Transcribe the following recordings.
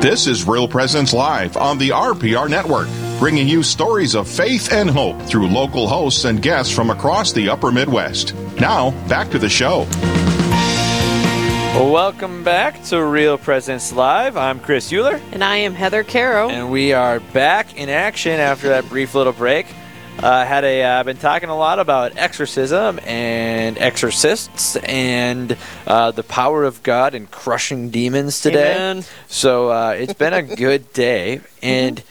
This is Real Presence Live on the RPR Network, bringing you stories of faith and hope through local hosts and guests from across the upper Midwest. Now, back to the show. Welcome back to Real Presence Live. I'm Chris Euler. And I am Heather Caro. And we are back in action after that brief little break. Uh, had a uh, been talking a lot about exorcism and exorcists and uh, the power of God in crushing demons today. Amen. So uh, it's been a good day, and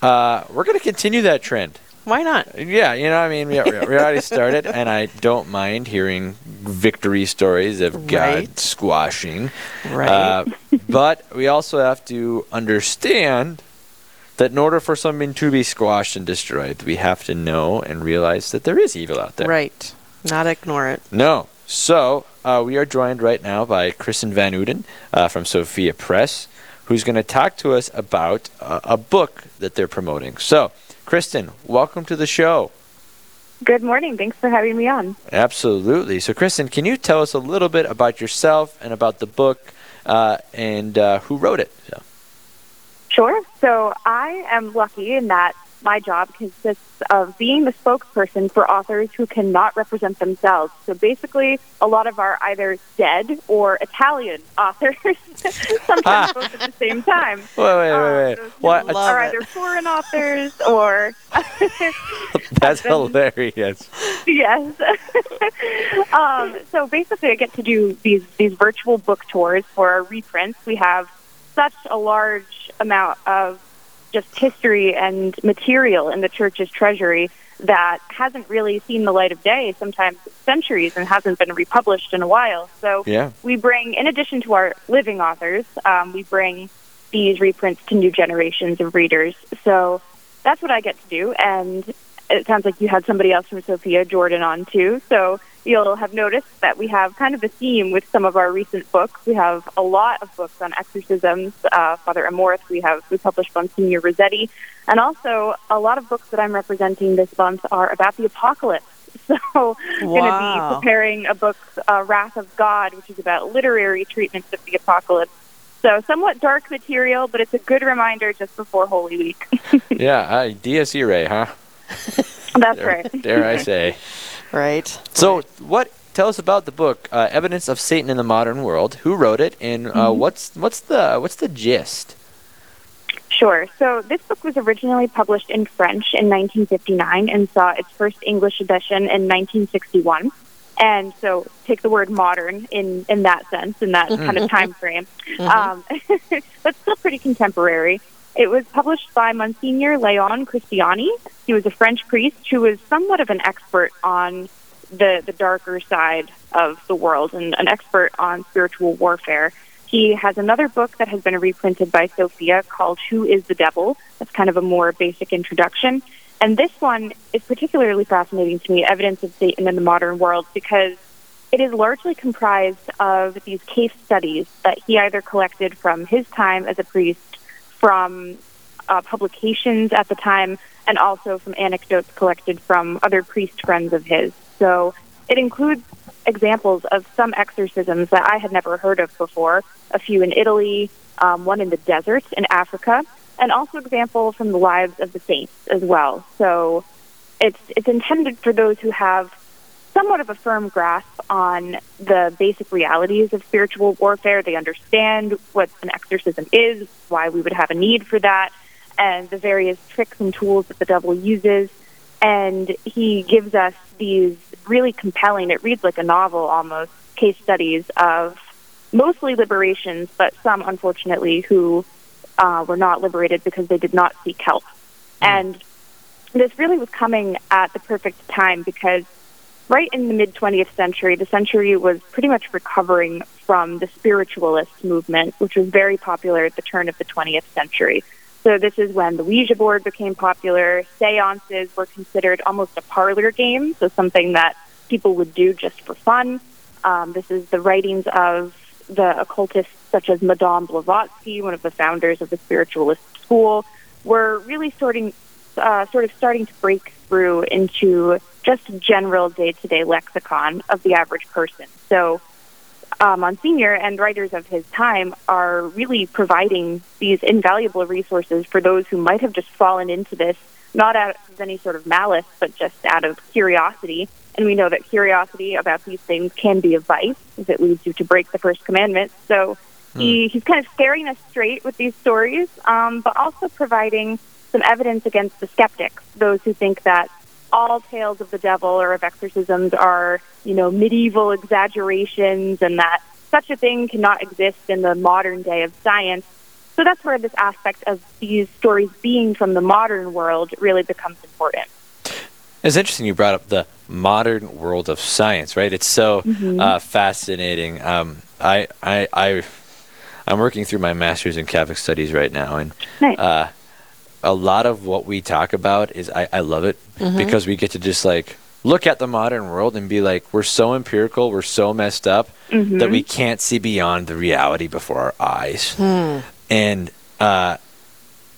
uh, we're going to continue that trend. Why not? Yeah, you know, I mean, we, we already started, and I don't mind hearing victory stories of God Right. squashing. Right. Uh, but we also have to understand that in order for something to be squashed and destroyed, we have to know and realize that there is evil out there. right. Not ignore it. No. So uh, we are joined right now by Kristen Van Uden uh, from Sophia Press, who's going to talk to us about uh, a book that they're promoting. So, Kristen, welcome to the show. Good morning. Thanks for having me on. Absolutely. So, Kristen, can you tell us a little bit about yourself and about the book uh, and uh, who wrote it? So, Sure. So I am lucky in that my job consists of being the spokesperson for authors who cannot represent themselves. So basically, a lot of our either dead or Italian authors, sometimes both at the same time. wait, wait, wait, Um, wait. those What? who Love are it. either foreign authors or That's hilarious. yes. um, so basically, I get to do these these virtual book tours for our reprints. We have such a large amount of just history and material in the church's treasury that hasn't really seen the light of day, sometimes centuries, and hasn't been republished in a while. So Yeah. we bring, in addition to our living authors, um, we bring these reprints to new generations of readers. So that's what I get to do. And it sounds like you had somebody else from Sophia, Jordan, on too. So you'll have noticed that we have kind of a theme with some of our recent books. We have a lot of books on exorcisms. Uh, Father Amorth, we have we published Monsignor Rossetti, and also a lot of books that I'm representing this month are about the apocalypse. So, I'm going to be preparing a book, uh, Wrath of God, which is about literary treatments of the apocalypse. So, somewhat dark material, but it's a good reminder just before Holy Week. Yeah. Uh, Dies Irae, huh? That's Dare, right. dare I say. Right. So, what? Tell us about the book, uh, "Evidence of Satan in the Modern World." Who wrote it, and uh, Mm-hmm. what's what's the what's the gist? Sure. So this book was originally published in French in 1959 and saw its first English edition in 1961. And so take the word modern in, in that sense, in that kind of time frame. Um, but still pretty contemporary. It was published by Monsignor Leon Cristiani. He was a French priest who was somewhat of an expert on the, the darker side of the world and an expert on spiritual warfare. He has another book that has been reprinted by Sophia called Who is the Devil? That's kind of a more basic introduction. And this one is particularly fascinating to me, Evidence of Satan in the Modern World, because it is largely comprised of these case studies that he either collected from his time as a priest, from uh, publications at the time, and also from anecdotes collected from other priest friends of his. So it includes examples of some exorcisms that I had never heard of before, a few in Italy, um, one in the desert in Africa, and also examples from the lives of the saints as well. So it's it's intended for those who have somewhat of a firm grasp on the basic realities of spiritual warfare. They understand what an exorcism is, why we would have a need for that, and the various tricks and tools that the devil uses. And he gives us these really compelling, it reads like a novel almost, case studies of mostly liberations, but some, unfortunately, who uh, were not liberated because they did not seek help. And this really was coming at the perfect time because right in the mid 20th century, the century was pretty much recovering from the spiritualist movement, which was very popular at the turn of the 20th century. So this is when the Ouija board became popular. Seances were considered almost a parlor game, so something that people would do just for fun. Um, this is the writings of the occultists such as Madame Blavatsky, one of the founders of the spiritualist school, were really sorting, uh, sort of starting to break through into just general day-to-day lexicon of the average person. So uh, Monsignor and writers of his time are really providing these invaluable resources for those who might have just fallen into this, not out of any sort of malice, but just out of curiosity. And we know that curiosity about these things can be a vice if it leads you to break the first commandment. So he, he's kind of staring us straight with these stories, um, but also providing some evidence against the skeptics, those who think that all tales of the devil or of exorcisms are, you know, medieval exaggerations and that such a thing cannot exist in the modern day of science. So that's where this aspect of these stories being from the modern world really becomes important. It's interesting you brought up the modern world of science, right? It's so uh, fascinating. Um, I, I, I, I'm working through my master's in Catholic studies right now, and Nice. uh, a lot of what we talk about is I, I love it mm-hmm. because we get to just like look at the modern world and be like, we're so empirical, we're so messed up mm-hmm. that we can't see beyond the reality before our eyes, hmm. and uh,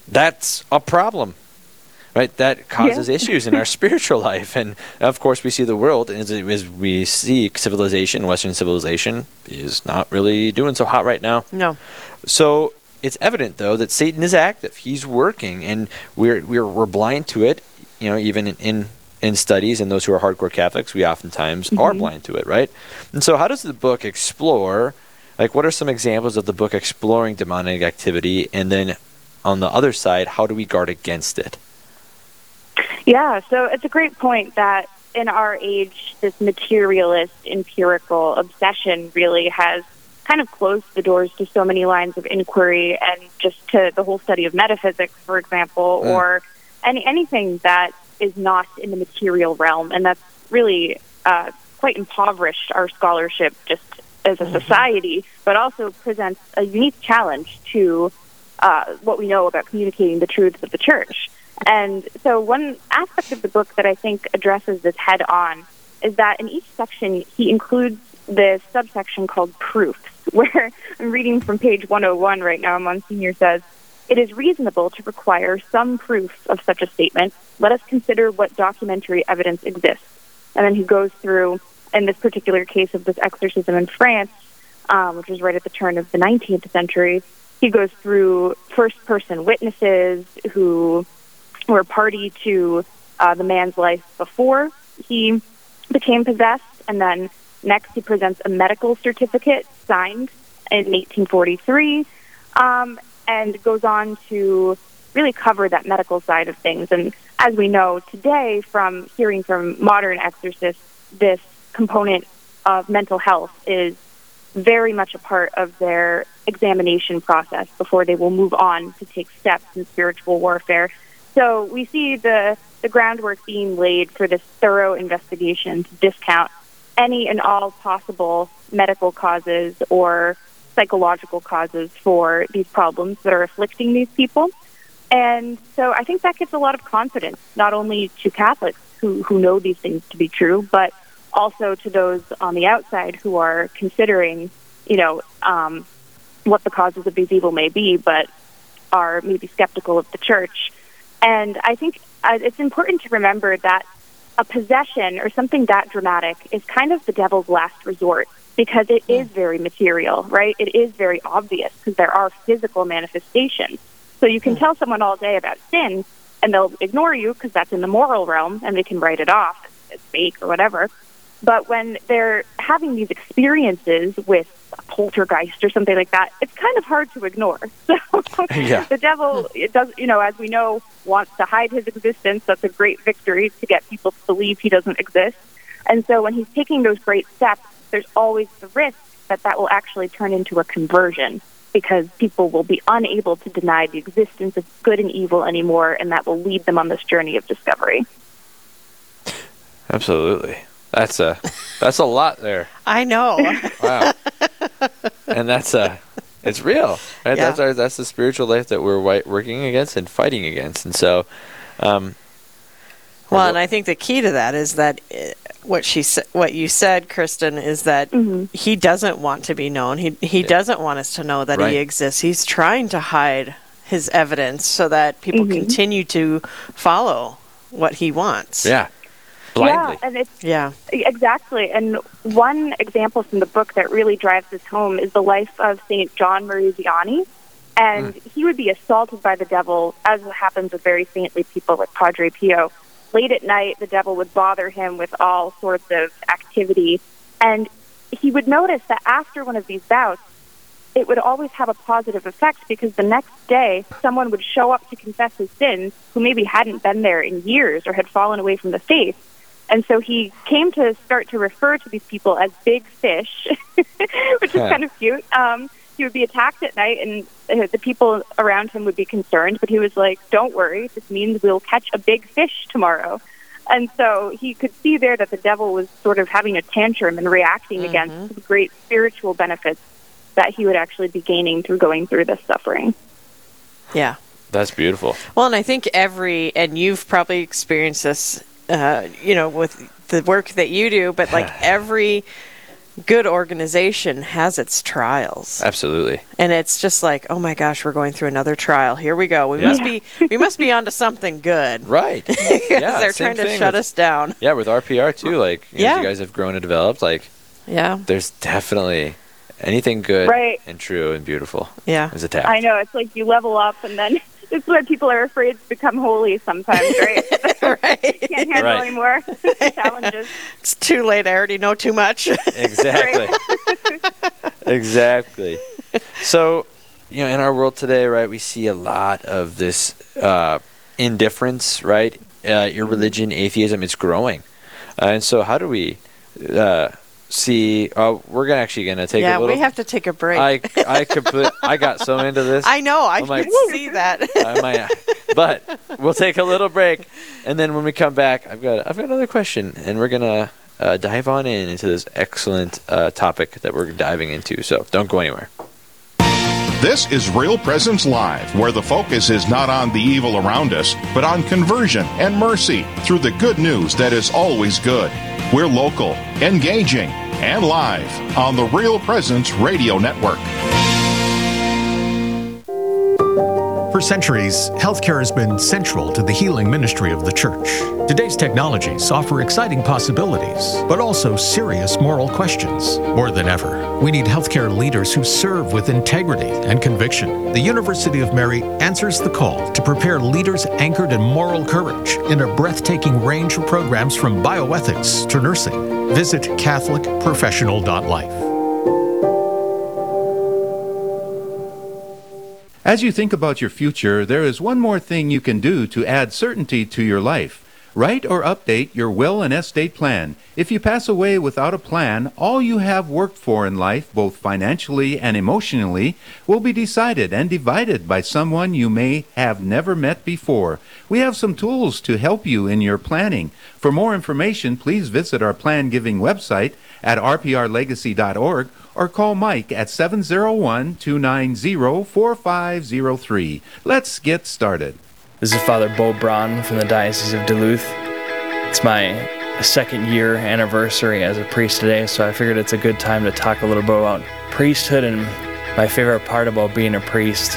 that's a problem right? That causes issues in our spiritual life, and of course, we see the world as, as we see civilization, Western civilization, is not really doing so hot right now. No. So it's evident, though, that Satan is active. He's working, and we're we're, we're blind to it. You know, even in, in in studies, and those who are hardcore Catholics, we oftentimes are mm-hmm. blind to it, right? And so, how does the book explore? Like, what are some examples of the book exploring demonic activity, and then on the other side, how do we guard against it? Yeah, so it's a great point that in our age, this materialist, empirical obsession really has kind of closed the doors to so many lines of inquiry and just to the whole study of metaphysics, for example, Mm. or any anything that is not in the material realm, and that's really uh, quite impoverished our scholarship just as a society, but also presents a unique challenge to uh, what we know about communicating the truths of the church. And so, one aspect of the book that I think addresses this head on is that in each section, he includes this subsection called proofs, where I'm reading from page 101 right now. Monsignor says, It is reasonable to require some proof of such a statement. Let us consider what documentary evidence exists. And then he goes through, in this particular case of this exorcism in France, um, which was right at the turn of the 19th century, he goes through first person witnesses who were party to uh, the man's life before he became possessed. And then next, he presents a medical certificate signed in 1843 um, and goes on to really cover that medical side of things. And as we know today from hearing from modern exorcists, this component of mental health is very much a part of their examination process before they will move on to take steps in spiritual warfare. So we see the, the groundwork being laid for this thorough investigation to discount any and all possible medical causes or psychological causes for these problems that are afflicting these people. And so I think that gives a lot of confidence, not only to Catholics who, who know these things to be true, but also to those on the outside who are considering, you know, um, what the causes of these evil may be, but are maybe skeptical of the church. And I think uh, it's important to remember that a possession or something that dramatic is kind of the devil's last resort because it is very material, right? It is very obvious because there are physical manifestations. So you can hmm. tell someone all day about sin and they'll ignore you because that's in the moral realm and they can write it off as fake or whatever. But when they're having these experiences with poltergeist or something like that, it's kind of hard to ignore. So Yeah. the devil, it does, you know, as we know, wants to hide his existence. That's a great victory to get people to believe he doesn't exist. And so when he's taking those great steps, there's always the risk that that will actually turn into a conversion because people will be unable to deny the existence of good and evil anymore, and that will lead them on this journey of discovery. Absolutely. That's a that's a lot there. I know. Wow. and that's uh it's real. Right? Yeah. That's our that's the spiritual life that we're working against and fighting against. And so um well, and I think the key to that is that uh, what she what you said, Kristen, is that he doesn't want to be known. He he doesn't want us to know that Right. he exists. He's trying to hide his evidence so that people continue to follow what he wants. yeah. Blindly. Yeah, and it's Yeah. Exactly. And one example from the book that really drives this home is the life of St. John Marie Vianney. And mm. he would be assaulted by the devil, as happens with very saintly people like Padre Pio. Late at night, the devil would bother him with all sorts of activity. And he would notice that after one of these bouts, it would always have a positive effect because the next day someone would show up to confess his sins who maybe hadn't been there in years or had fallen away from the faith. And so he came to start to refer to these people as big fish, which is kind of cute. Um, he would be attacked at night, and uh, the people around him would be concerned. But he was like, "Don't worry, this means we'll catch a big fish tomorrow." And so he could see there that the devil was sort of having a tantrum and reacting against the great spiritual benefits that he would actually be gaining through going through this suffering. Yeah. That's beautiful. Well, and I think every, and you've probably experienced this, uh, you know, with the work that you do, but like every good organization has its trials. Absolutely. And it's just like, oh my gosh, we're going through another trial. Here we go. We Yeah. must be, we must be onto something good. Right. Yeah, they're trying to shut with- us down. Yeah, with RPR too. Like, you know, you guys have grown and developed. Like, Yeah. there's definitely anything good Right. and true and beautiful Yeah. is attacked. I know it's like you level up, and then it's where people are afraid to become holy sometimes, right? right. Can't handle Right. anymore challenges. It's too late. I already know too much. Exactly. exactly. So, you know, in our world today, right, we see a lot of this uh, indifference, right? Uh, irreligion, atheism, it's growing. Uh, and so, how do we uh, see? Uh, we're gonna actually going to take yeah, a little. we have to take a break. I I complete, I got so into this. I know. I I'm like, can see that. I might, but we'll take a little break, and then when we come back, I've got I've got another question, and we're gonna uh, dive on in into this excellent uh, topic that we're diving into. So don't go anywhere. This is Real Presence Live, where the focus is not on the evil around us, but on conversion and mercy through the good news that is always good. We're local, engaging, and live on the Real Presence Radio Network. For centuries, healthcare has been central to the healing ministry of the church. Today's technologies offer exciting possibilities, but also serious moral questions. More than ever, we need healthcare leaders who serve with integrity and conviction. The University of Mary answers the call to prepare leaders anchored in moral courage in a breathtaking range of programs from bioethics to nursing. Visit CatholicProfessional.life. As you think about your future, there is one more thing you can do to add certainty to your life. Write or update your will and estate plan. If you pass away without a plan, all you have worked for in life, both financially and emotionally, will be decided and divided by someone you may have never met before. We have some tools to help you in your planning. For more information, please visit our plan giving website at rprlegacy.org or call Mike at 701 290 4503. Let's get started. This is Father Bo Braun from the Diocese of Duluth. It's my second year anniversary as a priest today, so I figured it's a good time to talk a little bit about priesthood and my favorite part about being a priest.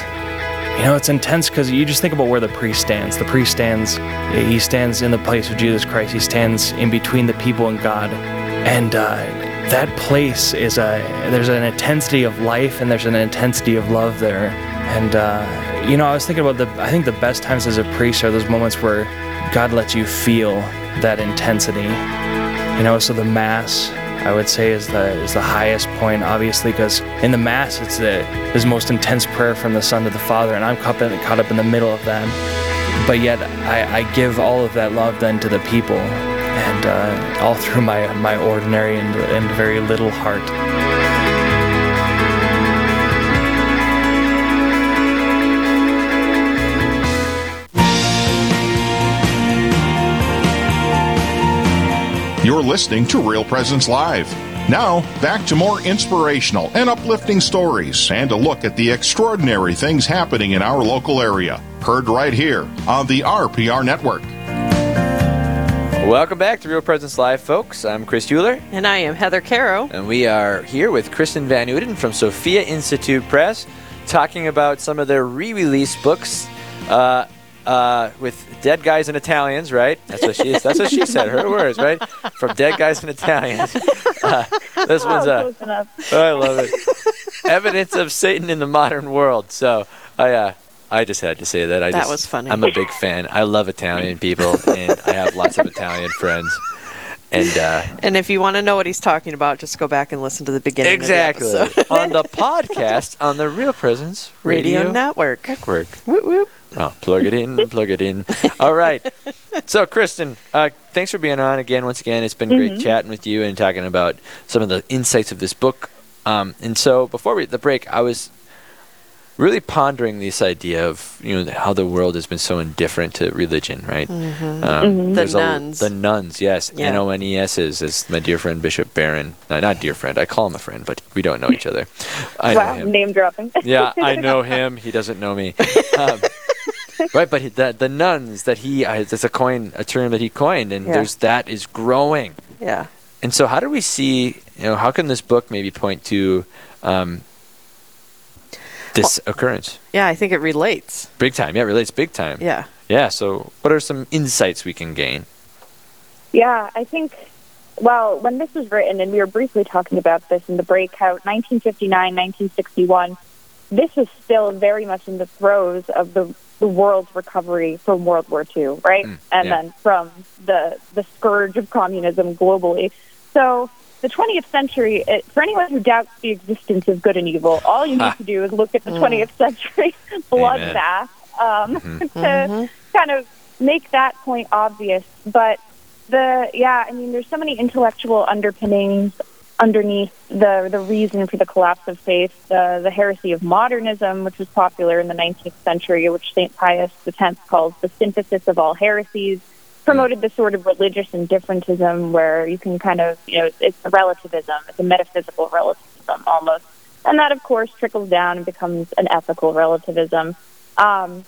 You know, it's intense because you just think about where the priest stands. The priest stands, he stands in the place of Jesus Christ, he stands in between the people and God. And uh, that place is a, there's an intensity of life and there's an intensity of love there. And, uh, you know, I was thinking about the, I think the best times as a priest are those moments where God lets you feel that intensity. You know, so the Mass, I would say, is the, is the highest point, obviously, because in the Mass, it's the, this most intense prayer from the Son to the Father, and I'm caught, in, caught up in the middle of that. But yet, I, I give all of that love then to the people, and uh, all through my, my ordinary and, and very little heart. You're listening to Real Presence Live. Now, back to more inspirational and uplifting stories and a look at the extraordinary things happening in our local area. Heard right here on the RPR Network. Welcome back to Real Presence Live, folks. I'm Chris Euler, and I am Heather Caro. and we are here with Kristen Van Uden from Sophia Institute Press, talking about some of their re-release books. Uh, uh, with dead guys and Italians, right? That's what she that's what she said. Her words, right? From dead guys and Italians. Uh, this one's Oh, uh, close. I love it. Evidence of Satan in the modern world. So I uh, I just had to say that. I That just, was funny. I'm a big fan. I love Italian people, and I have lots of Italian friends. And uh, And if you want to know what he's talking about, just go back and listen to the beginning. exactly Of the on the podcast on the Real Presence Radio, Radio Network. Network. Whoop, whoop. Oh, plug it in, plug it in. All right. So, Kristen, uh, thanks for being on again. Once again, it's been great chatting with you and talking about some of the insights of this book. Um, and so, before we the break, I was really pondering this idea of you know how the world has been so indifferent to religion, right? Um, The there's a- nones. the nones, yes, Yeah. N O N E S is as my dear friend Bishop Barron. No, not dear friend. I call him a friend, but we don't know each other. I know Wow, him name dropping. yeah, I know him. He doesn't know me. Um, right, but he- the the nones that he uh, it's a coin a term that he coined, and Yeah. there's that is growing. Yeah. And so, how do we see? You know, how can this book maybe point to um, this occurrence? Yeah, I think it relates. Big time, yeah, it relates big time. Yeah. yeah. So, what are some insights we can gain? Yeah, I think, well, when this was written, and we were briefly talking about this in the breakout, 1959, 1961, this was still very much in the throes of the, the world's recovery from World War II, right? Mm, and yeah. then from the, the scourge of communism globally. So the 20th century, it, for anyone who doubts the existence of good and evil, all you need to do is look at the 20th century bloodbath um, Mm-hmm. to kind of make that point obvious. But the yeah, I mean, there's so many intellectual underpinnings underneath the the reason for the collapse of faith, the the heresy of modernism, which was popular in the 19th century, which Saint Pius X calls the synthesis of all heresies, promoted this sort of religious indifferentism where you can kind of you know it's a relativism, it's a metaphysical relativism almost, and that of course trickles down and becomes an ethical relativism. Um,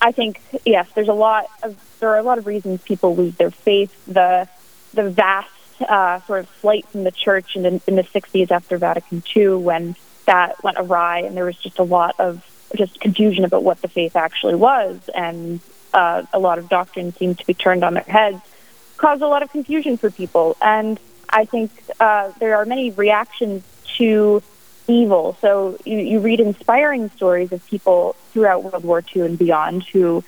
I think yes, there's a lot of there are a lot of reasons people lose their faith. The the vast uh, sort of flight from the church in the, in the 60s after Vatican II, when that went awry, and there was just a lot of just confusion about what the faith actually was, and uh, a lot of doctrines seemed to be turned on their heads, cause a lot of confusion for people. And I think uh, there are many reactions to evil. So you, you read inspiring stories of people throughout World War II and beyond who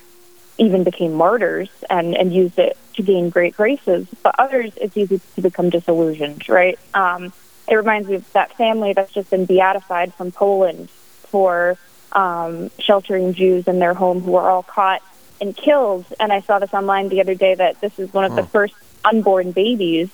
even became martyrs and, and used it to gain great graces. But others, it's easy to become disillusioned, right? Um, it reminds me of that family that's just been beatified from Poland for um, sheltering Jews in their home who were all caught and killed. And I saw this online the other day that this is one of the first unborn babies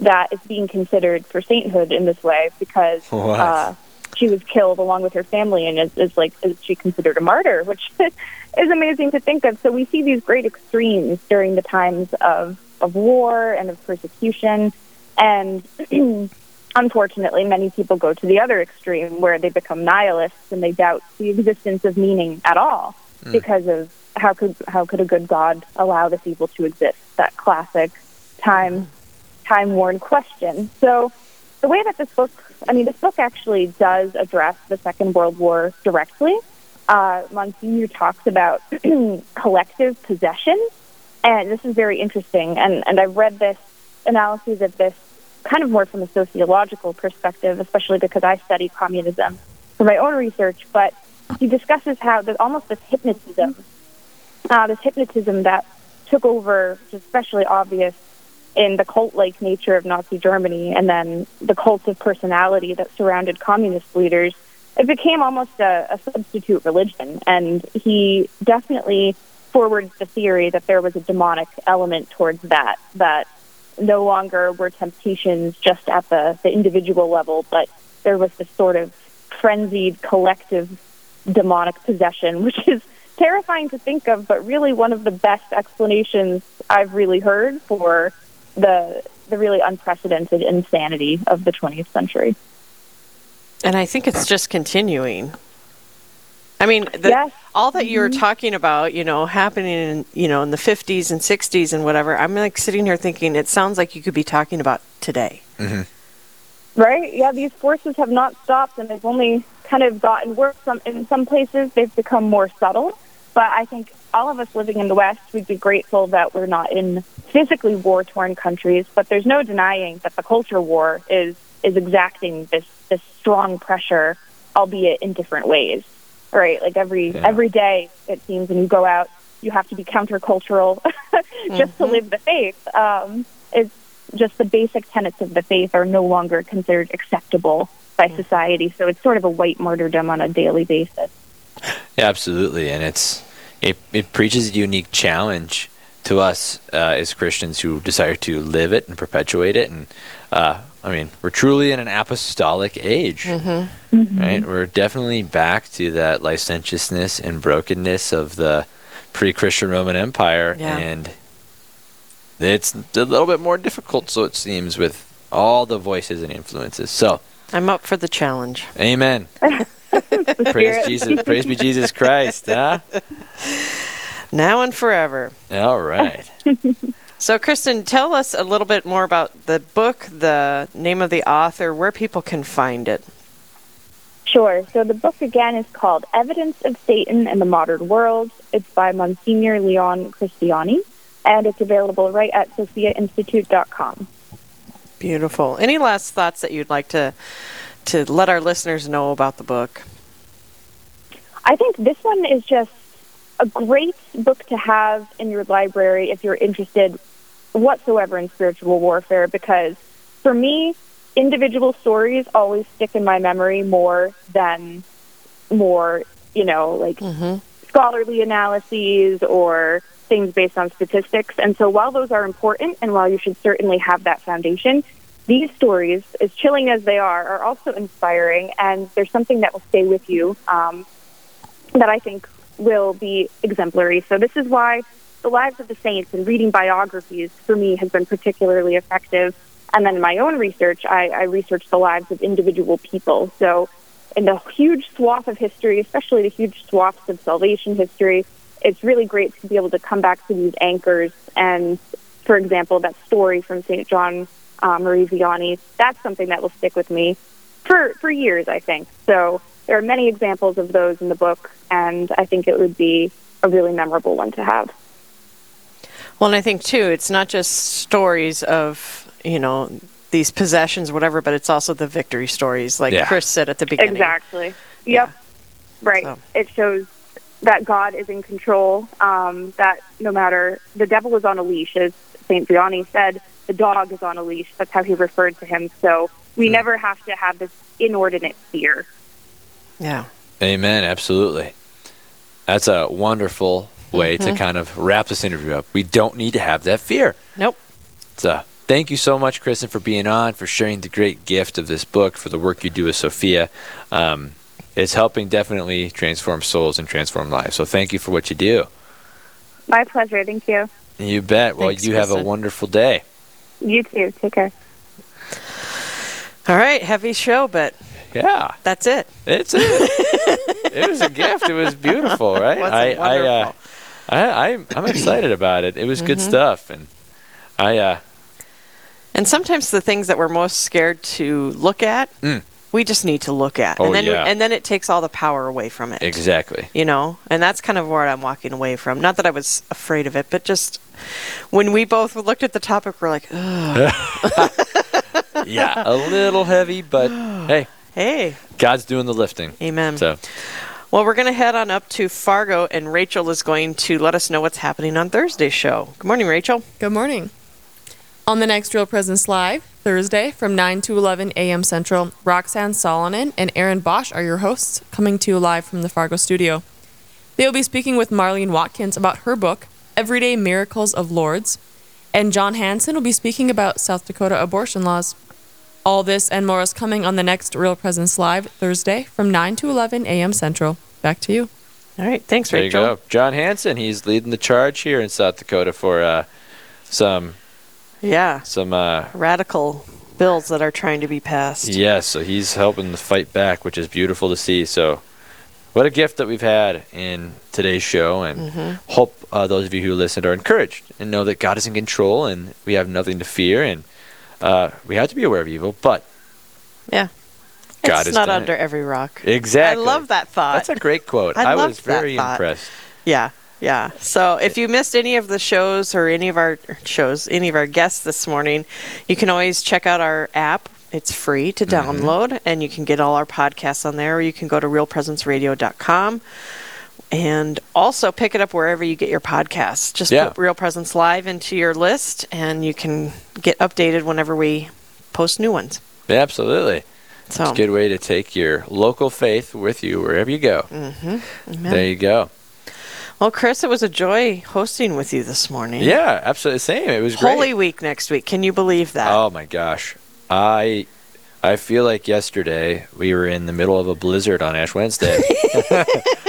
that is being considered for sainthood in this way because uh, she was killed along with her family and is, is like is she considered a martyr, which is amazing to think of. So we see these great extremes during the times of of war and of persecution, and unfortunately, many people go to the other extreme where they become nihilists and they doubt the existence of meaning at all because of how could how could a good God allow this evil to exist? That classic time time worn question. So the way that this book, I mean, this book actually does address the Second World War directly. Uh, Monsignor talks about collective possession, and this is very interesting. And, and I've read this analysis of this kind of more from a sociological perspective, especially because I study communism for my own research. But he discusses how there's almost this hypnotism, uh, this hypnotism that took over, which is especially obvious in the cult-like nature of Nazi Germany, and then the cult of personality that surrounded communist leaders. It became almost a, a substitute religion, and he definitely forwards the theory that there was a demonic element towards that. That no longer were temptations just at the, the individual level, but there was this sort of frenzied collective demonic possession, which is terrifying to think of, but really one of the best explanations I've really heard for the the really unprecedented insanity of the 20th century. And I think it's just continuing. I mean, the, Yes. all that you were mm-hmm. talking about, you know, happening in, you know, in the 50s and 60s and whatever, I'm like sitting here thinking it sounds like you could be talking about today. Mm-hmm. Right? Yeah, these forces have not stopped, and they've only kind of gotten worse. Some in some places, they've become more subtle. But I think all of us living in the West, we'd be grateful that we're not in physically war torn countries, but there's no denying that the culture war is is exacting this this strong pressure, albeit in different ways. Right? Like every Yeah. every day it seems when you go out, you have to be countercultural just to live the faith. Um, it's just the basic tenets of the faith are no longer considered acceptable by society. So it's sort of a white martyrdom on a daily basis. Yeah, absolutely, and it's it, it preaches a unique challenge to us uh, as Christians who desire to live it and perpetuate it. And uh, I mean, we're truly in an apostolic age, right? We're definitely back to that licentiousness and brokenness of the pre-Christian Roman Empire, Yeah. and it's a little bit more difficult, so it seems, with all the voices and influences. So, I'm up for the challenge. Amen. Praise Jesus. Praise be Jesus Christ. Huh? Now and forever. All right. So, Kristen, tell us a little bit more about the book, the name of the author, where people can find it. Sure. So the book again is called Evidence of Satan in the Modern World. It's by Monsignor Leon Cristiani, and it's available right at sophiainstitute.com. Beautiful. Any last thoughts that you'd like to to let our listeners know about the book? I think this one is just a great book to have in your library if you're interested whatsoever in spiritual warfare because for me, individual stories always stick in my memory more than more, you know, like mm-hmm. scholarly analyses or things based on statistics. And so while those are important and while you should certainly have that foundation, these stories, as chilling as they are, are also inspiring and there's something that will stay with you um, that I think will be exemplary. So this is why the lives of the saints and reading biographies for me has been particularly effective. And then in my own research, I, I researched the lives of individual people. So in the huge swath of history, especially the huge swaths of salvation history, it's really great to be able to come back to these anchors. And for example, that story from St. John uh, Marie Vianney, that's something that will stick with me for, for years, I think. So there are many examples of those in the book, and I think it would be a really memorable one to have. Well, and I think too, it's not just stories of you know these possessions, whatever, but it's also the victory stories, like Yeah. Chris said at the beginning. Exactly. Yeah. Yep. Right. So- It shows that God is in control. Um, that no matter the devil is on a leash, as Saint Vianney said, the dog is on a leash. That's how he referred to him. So we never have to have this inordinate fear. Yeah. Amen. Absolutely. That's a wonderful way to kind of wrap this interview up. We don't need to have that fear. Nope. So, thank you so much, Kristen, for being on, for sharing the great gift of this book, for the work you do with Sophia. Um, it's helping definitely transform souls and transform lives. So, thank you for what you do. My pleasure. Thank you. You bet. Well, Thanks, you have a wonderful day. You too. Take care. All right, heavy show, but Yeah, that's it. it's it. it was a gift. It was beautiful, right? Wasn't I, it I, uh, wonderful? I, I, I'm excited about it. It was good stuff, and I, uh, And sometimes the things that we're most scared to look at, Mm. We just need to look at, Oh, and then yeah. and then it takes all the power away from it. exactly. You know, and that's kind of where I'm walking away from. Not that I was afraid of it, but just when we both looked at the topic, we're like, Ugh, Yeah, a little heavy, but hey, "Hey, God's doing the lifting. amen." So, Well, we're going to head on up to Fargo, and Rachel is going to let us know what's happening on Thursday's show. Good morning, Rachel. Good morning. On the next Real Presence Live, Thursday from 9 to 11 a.m. Central, Roxanne Salonen and Aaron Bosch are your hosts, coming to you live from the Fargo studio. They will be speaking with Marlene Watkins about her book, Everyday Miracles of Lourdes, and John Hansen will be speaking about South Dakota abortion laws. All this and more is coming on the next Real Presence Live, Thursday from 9 to 11 a.m. Central. Back to you. All right, thanks, there Rachel. you go. John Hansen, he's leading the charge here in South Dakota for uh, some, Yeah, some, uh, radical bills that are trying to be passed. yes, so he's helping to fight back, which is beautiful to see. So, what a gift that we've had in today's show, and Mm-hmm. hope uh, those of you who listened are encouraged and know that God is in control and we have nothing to fear, and uh, we have to be aware of evil, but Yeah. God it's not done it. under every rock. exactly. I love that thought. That's a great quote. I I, was very thought. impressed. yeah. Yeah. So if you missed any of the shows or any of our shows, any of our guests this morning, you can always check out our app. It's free to mm-hmm. download, and you can get all our podcasts on there, or you can go to realpresenceradio.com and also pick it up wherever you get your podcasts. Just Yeah. put Real Presence Live into your list, and you can get updated whenever we post new ones. Yeah, absolutely. So, It's a good way to take your local faith with you wherever you go. Mm-hmm. amen. There you go. Well, Chris, it was a joy hosting with you this morning. Yeah, absolutely. Same. It was great. Holy Week next week. Can you believe that? Oh my gosh, I I feel like yesterday we were in the middle of a blizzard on Ash Wednesday.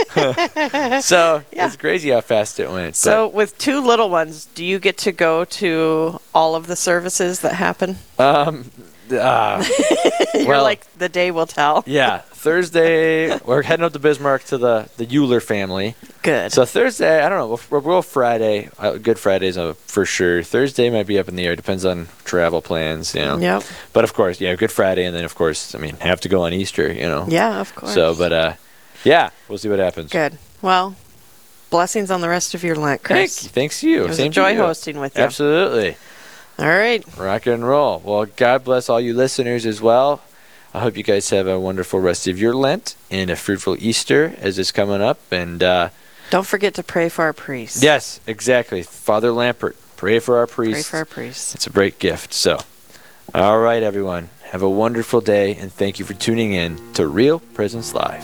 so Yeah. it's crazy how fast it went. So, with two little ones, do you get to go to all of the services that happen? um, uh, You're Well- like, the day will tell. yeah, Thursday we're heading up to Bismarck to the the Euler family. Good. So Thursday, I don't know. We'll, we'll Friday. Uh, Good Fridays uh, for sure. Thursday might be up in the air. Depends on travel plans, you know. Yep. But of course, yeah, Good Friday, and then of course, I mean, have to go on Easter, you know. Yeah, of course. So, but uh, yeah, we'll see what happens. Good. Well, blessings on the rest of your Lent, Thank, Chris. thanks you. It was Same a joy to you. hosting with you. Absolutely. All right. Rock and roll. Well, God bless all you listeners as well. I hope you guys have a wonderful rest of your Lent and a fruitful Easter as it's coming up. And uh, Don't forget to pray for our priests. yes, exactly. Father Lampert, pray for our priests. Pray for our priests. It's a great gift. So, all right, everyone. Have a wonderful day, and thank you for tuning in to Real Presence Live.